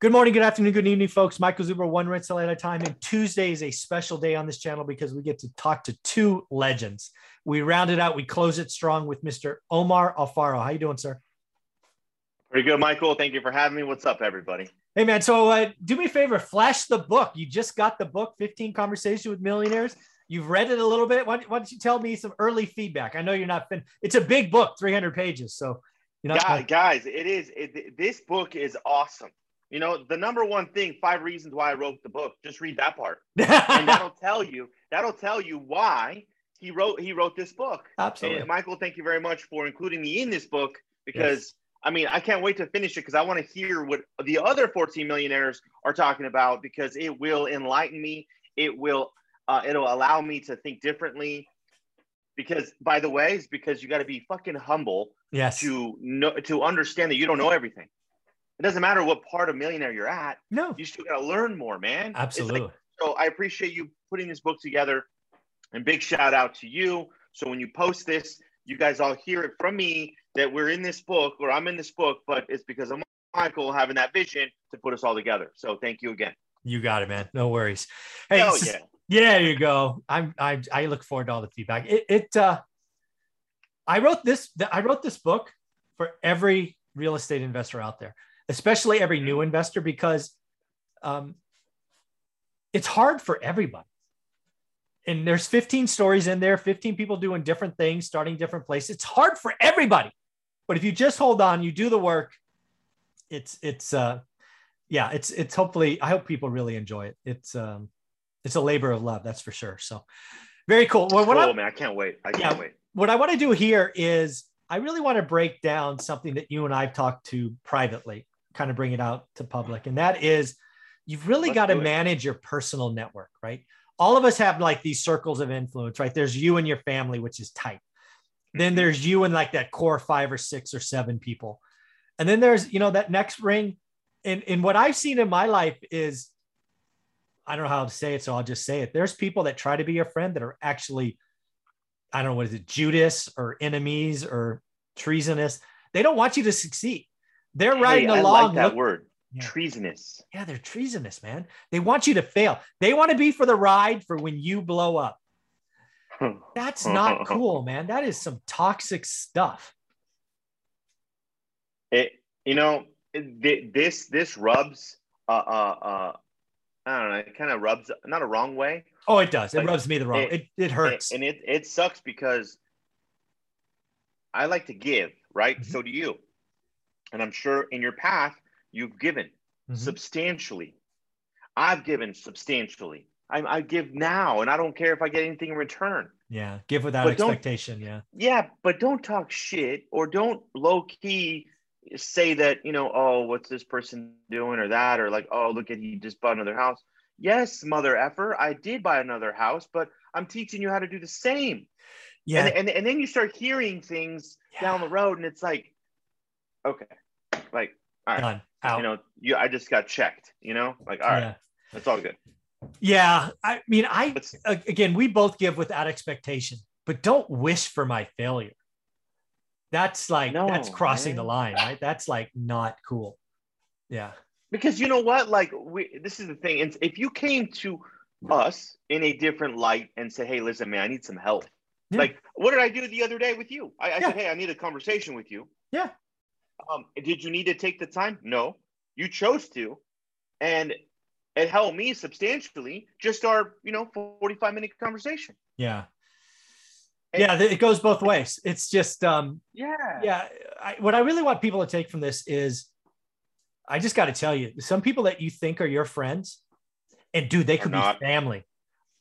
Good morning, good afternoon, good evening, folks. Michael Zuber, one rental at a time. And Tuesday is a special day on this channel because we get to talk to two legends. We round it out, we close it strong with Mr. Omar Alfaro. How you doing, sir? Pretty good, Michael. Thank you for having me. What's up, everybody? Hey, man. So uh, do me a favor, flash the book. You just got the book, 15 Conversations with Millionaires. You've read it a little bit. Why, why don't you tell me some early feedback? I know you're not fin- It's a big book, 300 pages. So, you know, guys, guys, it is. It, this book is awesome. You know, the number one thing, five reasons why I wrote the book. Just read that part, and that'll tell you. That'll tell you why he wrote he wrote this book. Absolutely, and Michael. Thank you very much for including me in this book because. Yes. I mean, I can't wait to finish it because I want to hear what the other 14 millionaires are talking about because it will enlighten me. It will uh, it'll allow me to think differently. Because by the way, it's because you got to be fucking humble yes. to know to understand that you don't know everything. It doesn't matter what part of millionaire you're at. No, you still got to learn more, man. Absolutely. Like, so I appreciate you putting this book together, and big shout out to you. So when you post this, you guys all hear it from me that we're in this book or I'm in this book, but it's because of Michael having that vision to put us all together. So thank you again. You got it, man. No worries. Hey, yeah. yeah, there you go. I'm I I look forward to all the feedback. It, it uh I wrote this I wrote this book for every real estate investor out there especially every new investor, because um, it's hard for everybody. And there's 15 stories in there, 15 people doing different things, starting different places. It's hard for everybody. But if you just hold on, you do the work, it's it's uh yeah, it's it's hopefully I hope people really enjoy it. It's um it's a labor of love, that's for sure. So very cool. Well, what cool, I, man. I can't wait. I can't yeah, wait. What I want to do here is I really want to break down something that you and I've talked to privately kind of bring it out to public. And that is you've really got to manage your personal network, right? All of us have like these circles of influence, right? There's you and your family, which is tight. Then mm-hmm. there's you and like that core five or six or seven people. And then there's, you know, that next ring. And, and what I've seen in my life is, I don't know how to say it, so I'll just say it. There's people that try to be your friend that are actually, I don't know, what is it, Judas or enemies or treasonous. They don't want you to succeed. They're hey, riding along. I like that look, word. Yeah. Treasonous. Yeah, they're treasonous, man. They want you to fail. They want to be for the ride for when you blow up. That's not cool, man. That is some toxic stuff. It, you know, it, this this rubs. Uh, uh, uh, I don't know. It kind of rubs, not a wrong way. Oh, it does. It rubs me the wrong. It it, it hurts, and it it sucks because I like to give, right? Mm-hmm. So do you. And I'm sure in your path, you've given mm-hmm. substantially. I've given substantially. I, I, give now, and I don't care if I get anything in return. Yeah, give without but expectation. Yeah. Yeah, but don't talk shit or don't low key say that, you know, oh, what's this person doing or that, or like, oh, look at he just bought another house. Yes, mother effer, I did buy another house, but I'm teaching you how to do the same. Yeah. And, and, and then you start hearing things yeah. down the road, and it's like, okay, like, all right, Done. Out. you know, you, I just got checked, you know, like, all right, yeah. that's all good. Yeah. I mean, I, again, we both give without expectation, but don't wish for my failure. That's like, no, that's crossing man. the line, right? That's like not cool. Yeah. Because you know what? Like, we, this is the thing. And if you came to us in a different light and say, hey, listen, man, I need some help. Yeah. Like, what did I do the other day with you? I, I yeah. said, hey, I need a conversation with you. Yeah. Um, did you need to take the time? No, you chose to, and it helped me substantially. Just our, you know, forty-five minute conversation. Yeah, and, yeah, it goes both ways. It's just, um, yeah, yeah. I, what I really want people to take from this is, I just got to tell you, some people that you think are your friends, and dude, they could be family.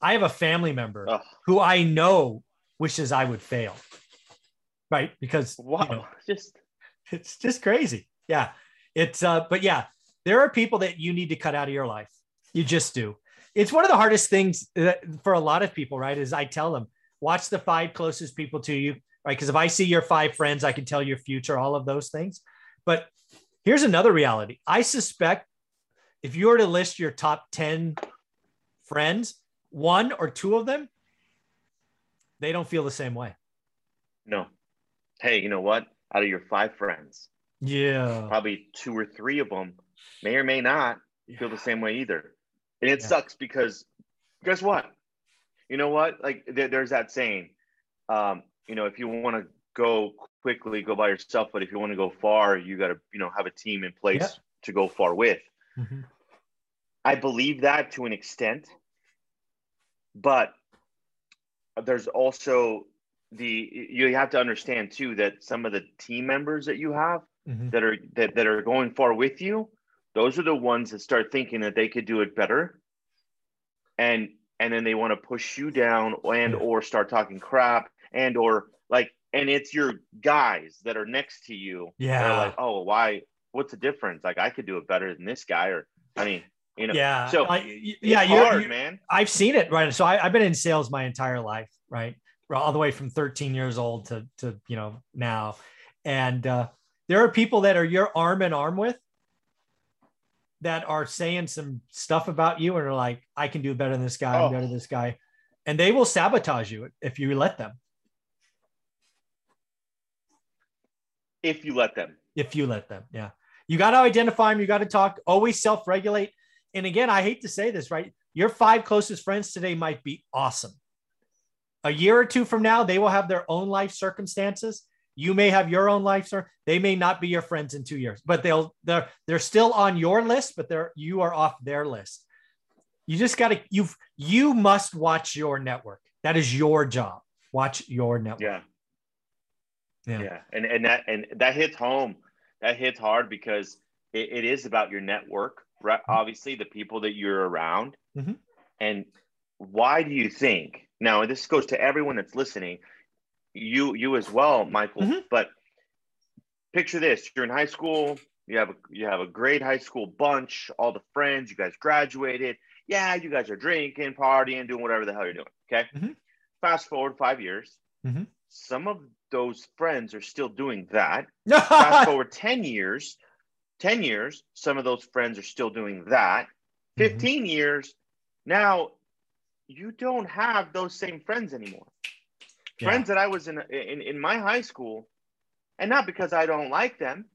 I have a family member Ugh. who I know wishes I would fail, right? Because wow, you know, just it's just crazy. Yeah. It's uh, but yeah, there are people that you need to cut out of your life. You just do. It's one of the hardest things that, for a lot of people, right? Is I tell them, watch the five closest people to you, right? Because if I see your five friends, I can tell your future, all of those things. But here's another reality. I suspect if you were to list your top 10 friends, one or two of them, they don't feel the same way. No. Hey, you know what? Out of your five friends, Yeah. Probably two or three of them may or may not feel the same way either. And it yeah. sucks because guess what? You know what? Like there, there's that saying, um, you know, if you want to go quickly, go by yourself. But if you want to go far, you got to, you know, have a team in place yeah. to go far with. Mm-hmm. I believe that to an extent, but there's also the you have to understand too that some of the team members that you have mm-hmm. that are that, that are going far with you those are the ones that start thinking that they could do it better. And and then they want to push you down and or start talking crap and or like and it's your guys that are next to you. Yeah. like oh why what's the difference? Like i could do it better than this guy or i mean you know. Yeah. So I, yeah you're, hard, you're, man. I've seen it right? So I, i've been in sales my entire life right all the way from 13 years old to to you know now and uh, there are people that are your arm in arm with that are saying some stuff about you and are like, I can do better than this guy, oh. I'm better than this guy. And they will sabotage you if you let them. If you let them. If you let them. Yeah. You got to identify them. You got to talk, always self regulate. And again, I hate to say this, right? Your five closest friends today might be awesome. A year or two from now, they will have their own life circumstances you may have your own life, sir. They may not be your friends in two years, but they'll they're they're still on your list, but they're you are off their list. You just got to you've you must watch your network. That is your job. Watch your network. Yeah. Yeah. Yeah. And and that and that hits home. That hits hard because it, it is about your network, right? Mm-hmm. Obviously, the people that you're around. Mm-hmm. And why do you think now this goes to everyone that's listening? you you as well, Michael. Mm-hmm. But picture this: you're in high school. You have a you have a great high school bunch, all the friends. You guys graduated. Yeah, you guys are drinking, partying, doing whatever the hell you're doing. Okay. Mm-hmm. Fast forward five years. Mm-hmm. Some of those friends are still doing that. Fast forward ten years. 10 years, some of those friends are still doing that. Mm-hmm. 15 years, now you don't have those same friends anymore friends that I was in, in in my high school, and not because I don't like them,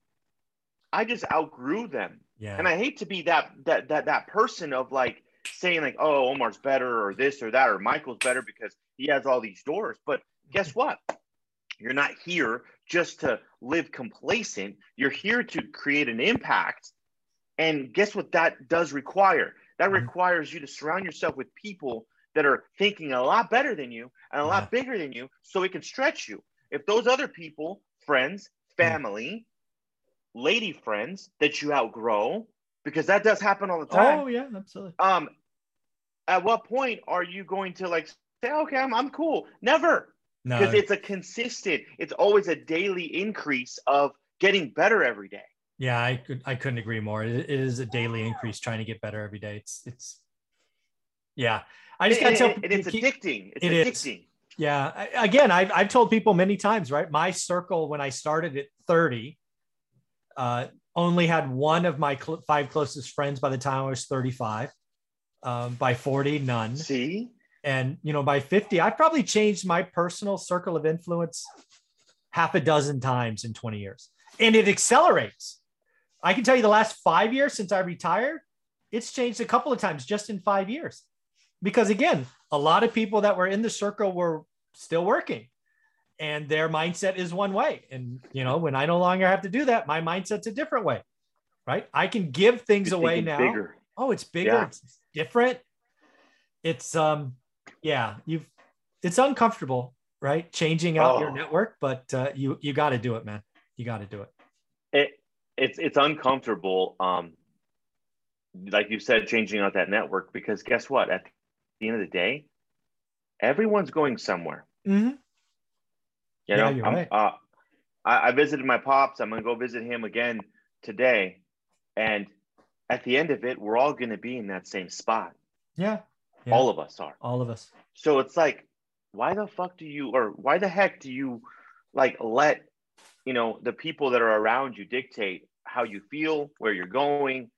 I just outgrew them. Yeah. And I hate to be that that that that person of like saying like, oh, Omar's better or this or that or Michael's better because he has all these doors. But guess what? You're not here just to live complacent. You're here to create an impact. And guess what that does require? That mm-hmm. requires you to surround yourself with people that are thinking a lot better than you and a lot bigger than you so it can stretch you. If those other people, friends, family, lady friends that you outgrow, because that does happen all the time. Oh yeah, absolutely. Um, at what point are you going to like say, okay, I'm I'm cool? Never. No. Because it's a consistent, it's always a daily increase of getting better every day. Yeah, I could I couldn't agree more. it is a daily increase trying to get better every day. It's it's yeah. I just got to tell it's keep, addicting. It's it addicting. Is. Yeah. I, again, I've, I've told people many times, right? My circle, when I started at 30, uh, only had one of my cl- five closest friends by the time I was 35. Um, by 40, none. See? And, you know, by 50, I've probably changed my personal circle of influence half a dozen times in 20 years. And it accelerates. I can tell you the last five years since I retired, it's changed a couple of times just in five years because again a lot of people that were in the circle were still working and their mindset is one way and you know when i no longer have to do that my mindset's a different way right i can give things You're away now bigger. oh it's bigger yeah. it's different it's um yeah you've it's uncomfortable right changing out oh. your network but uh, you you got to do it man you got to do it. it it's it's uncomfortable um like you said changing out that network because guess what at the end of the day, everyone's going somewhere. Mm-hmm. You know, yeah, right. uh, I, I visited my pops. I'm going to go visit him again today. And at the end of it, we're all going to be in that same spot. Yeah. yeah. All of us are. All of us. So it's like, why the fuck do you, or why the heck do you like let, you know, the people that are around you dictate how you feel, where you're going?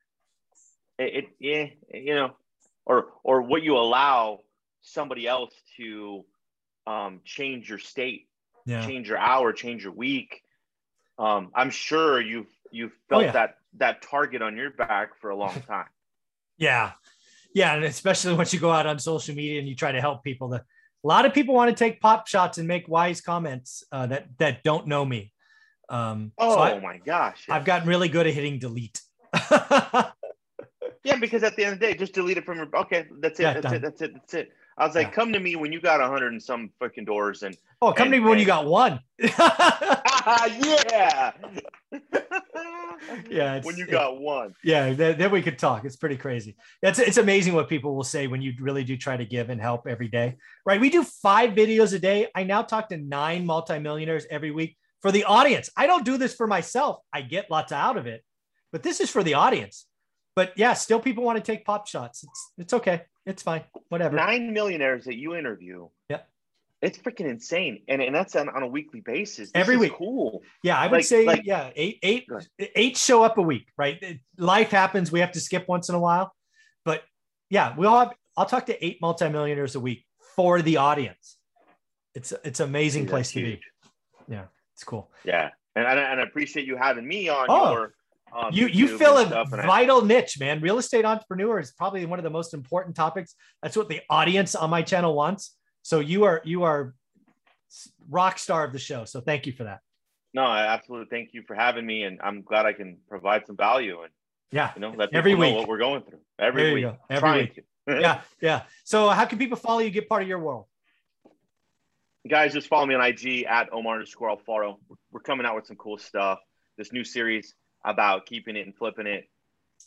It, it yeah, you know, or or what you allow somebody else to um, change your state, yeah. change your hour, change your week. Um, I'm sure you've you've felt Oh, yeah. that that target on your back for a long time. Yeah. Yeah. And especially once you go out on social media and you try to help people, the, a lot of people want to take pop shots and make wise comments uh, that, that don't know me. Um, Oh so I, my gosh. I've gotten really good at hitting delete. Yeah, because at the end of the day, just delete it from your. Okay, that's it. Yeah, that's done. it. That's it. That's it. I was like, Yeah. come to me when you got a hundred and some fucking doors, and oh, come to me when you got one. yeah, Yeah, it's- when you got one. yeah, then, then we could talk. It's pretty crazy. It's it's amazing what people will say when you really do try to give and help every day. Right? We do five videos a day. I now talk to nine multimillionaires every week for the audience. I don't do this for myself. I get lots out of it, but this is for the audience. But yeah, still people want to take pop shots. It's it's okay. It's fine. Whatever. Nine millionaires that you interview. Yeah. It's freaking insane, and and that's on, on a weekly basis. This Every is week. cool. Yeah, I would Like- say like- yeah, eight eight eight show up a week, right? Life happens. We have to skip once in a while, but yeah, we all have. I'll talk to eight multimillionaires a week for the audience. It's it's an amazing place that's to be. Yeah, it's cool. Yeah, and and I, and I appreciate you having me on Oh, your. You you fill a and I- vital niche, man. Real estate entrepreneur is probably one of the most important topics. That's what the audience on my channel wants. So you are you are rock star of the show. So thank you for that. No, I absolutely thank you for having me, and I'm glad I can provide some value and Yeah. you know let Every know week. what we're going through every There week. go. Every Trying week. to. Yeah. Yeah. So how can people follow you, get part of your world? guys, just follow me on IG at Omar underscore Alfaro. We're coming out with some cool stuff. This new series about keeping it and flipping it.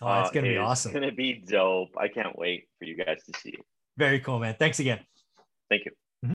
Oh, it's uh, gonna be awesome. Gonna be dope. I can't wait for you guys to see it. Very cool, man. Thanks again. Thank you.